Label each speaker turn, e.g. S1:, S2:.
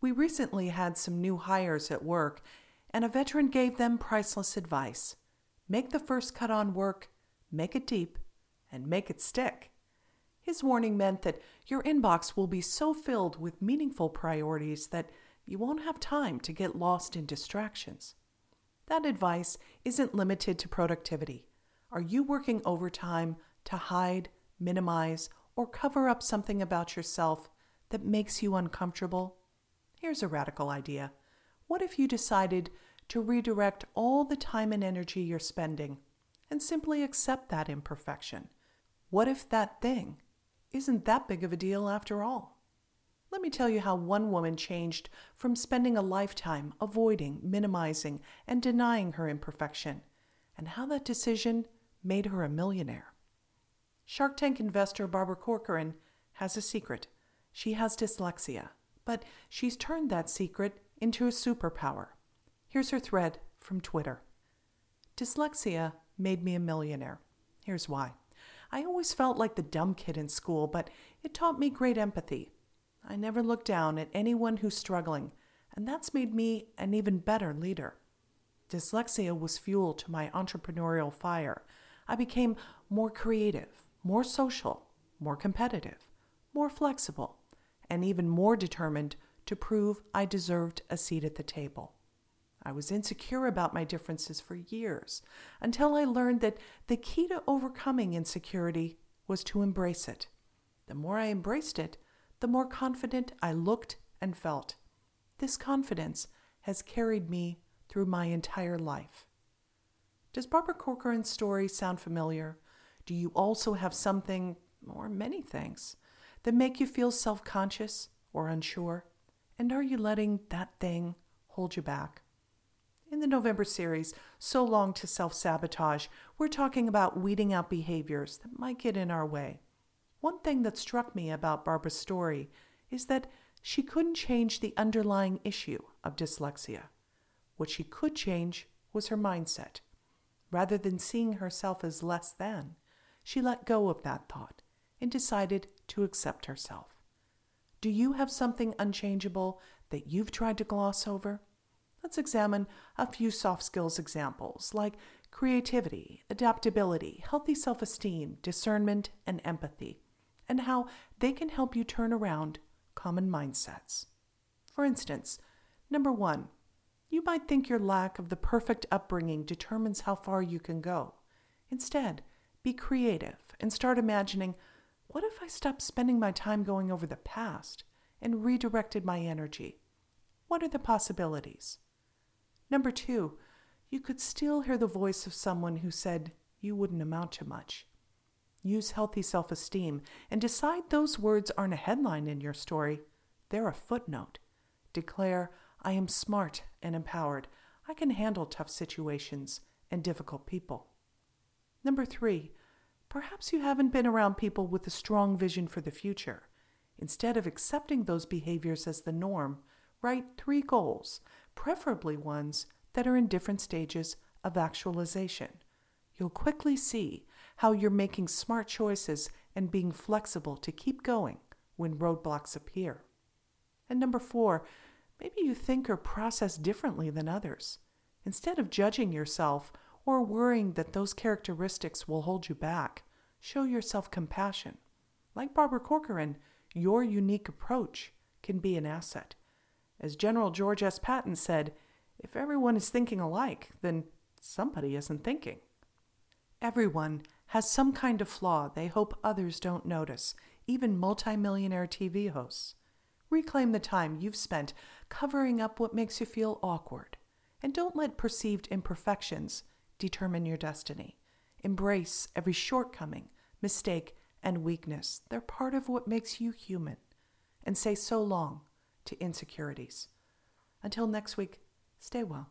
S1: We recently had some new hires at work, and a veteran gave them priceless advice make the first cut on work, make it deep, and make it stick. His warning meant that your inbox will be so filled with meaningful priorities that you won't have time to get lost in distractions. That advice isn't limited to productivity. Are you working overtime to hide, minimize, or cover up something about yourself that makes you uncomfortable? Here's a radical idea. What if you decided to redirect all the time and energy you're spending and simply accept that imperfection? What if that thing isn't that big of a deal after all? Let me tell you how one woman changed from spending a lifetime avoiding, minimizing, and denying her imperfection, and how that decision made her a millionaire. Shark Tank investor Barbara Corcoran has a secret. She has dyslexia but she's turned that secret into a superpower. Here's her thread from Twitter Dyslexia made me a millionaire. Here's why. I always felt like the dumb kid in school, but it taught me great empathy. I never look down at anyone who's struggling, and that's made me an even better leader. Dyslexia was fuel to my entrepreneurial fire. I became more creative, more social, more competitive, more flexible, and even more determined to prove I deserved a seat at the table. I was insecure about my differences for years until I learned that the key to overcoming insecurity was to embrace it. The more I embraced it, the more confident I looked and felt. This confidence has carried me through my entire life. Does Barbara Corcoran's story sound familiar? Do you also have something, or many things, that make you feel self conscious or unsure? And are you letting that thing hold you back? In the November series, So Long to Self Sabotage, we're talking about weeding out behaviors that might get in our way. One thing that struck me about Barbara's story is that she couldn't change the underlying issue of dyslexia. What she could change was her mindset. Rather than seeing herself as less than, she let go of that thought and decided to accept herself. Do you have something unchangeable that you've tried to gloss over? Let's examine a few soft skills examples like creativity, adaptability, healthy self esteem, discernment, and empathy, and how they can help you turn around common mindsets. For instance, number one, you might think your lack of the perfect upbringing determines how far you can go. Instead, be creative and start imagining what if I stopped spending my time going over the past and redirected my energy? What are the possibilities? Number two, you could still hear the voice of someone who said you wouldn't amount to much. Use healthy self esteem and decide those words aren't a headline in your story, they're a footnote. Declare, I am smart and empowered. I can handle tough situations and difficult people. Number three, Perhaps you haven't been around people with a strong vision for the future. Instead of accepting those behaviors as the norm, write three goals, preferably ones that are in different stages of actualization. You'll quickly see how you're making smart choices and being flexible to keep going when roadblocks appear. And number four, maybe you think or process differently than others. Instead of judging yourself or worrying that those characteristics will hold you back. Show yourself compassion. Like Barbara Corcoran, your unique approach can be an asset. As General George S. Patton said, if everyone is thinking alike, then somebody isn't thinking. Everyone has some kind of flaw they hope others don't notice, even multimillionaire TV hosts. Reclaim the time you've spent covering up what makes you feel awkward, and don't let perceived imperfections determine your destiny. Embrace every shortcoming, mistake, and weakness. They're part of what makes you human. And say so long to insecurities. Until next week, stay well.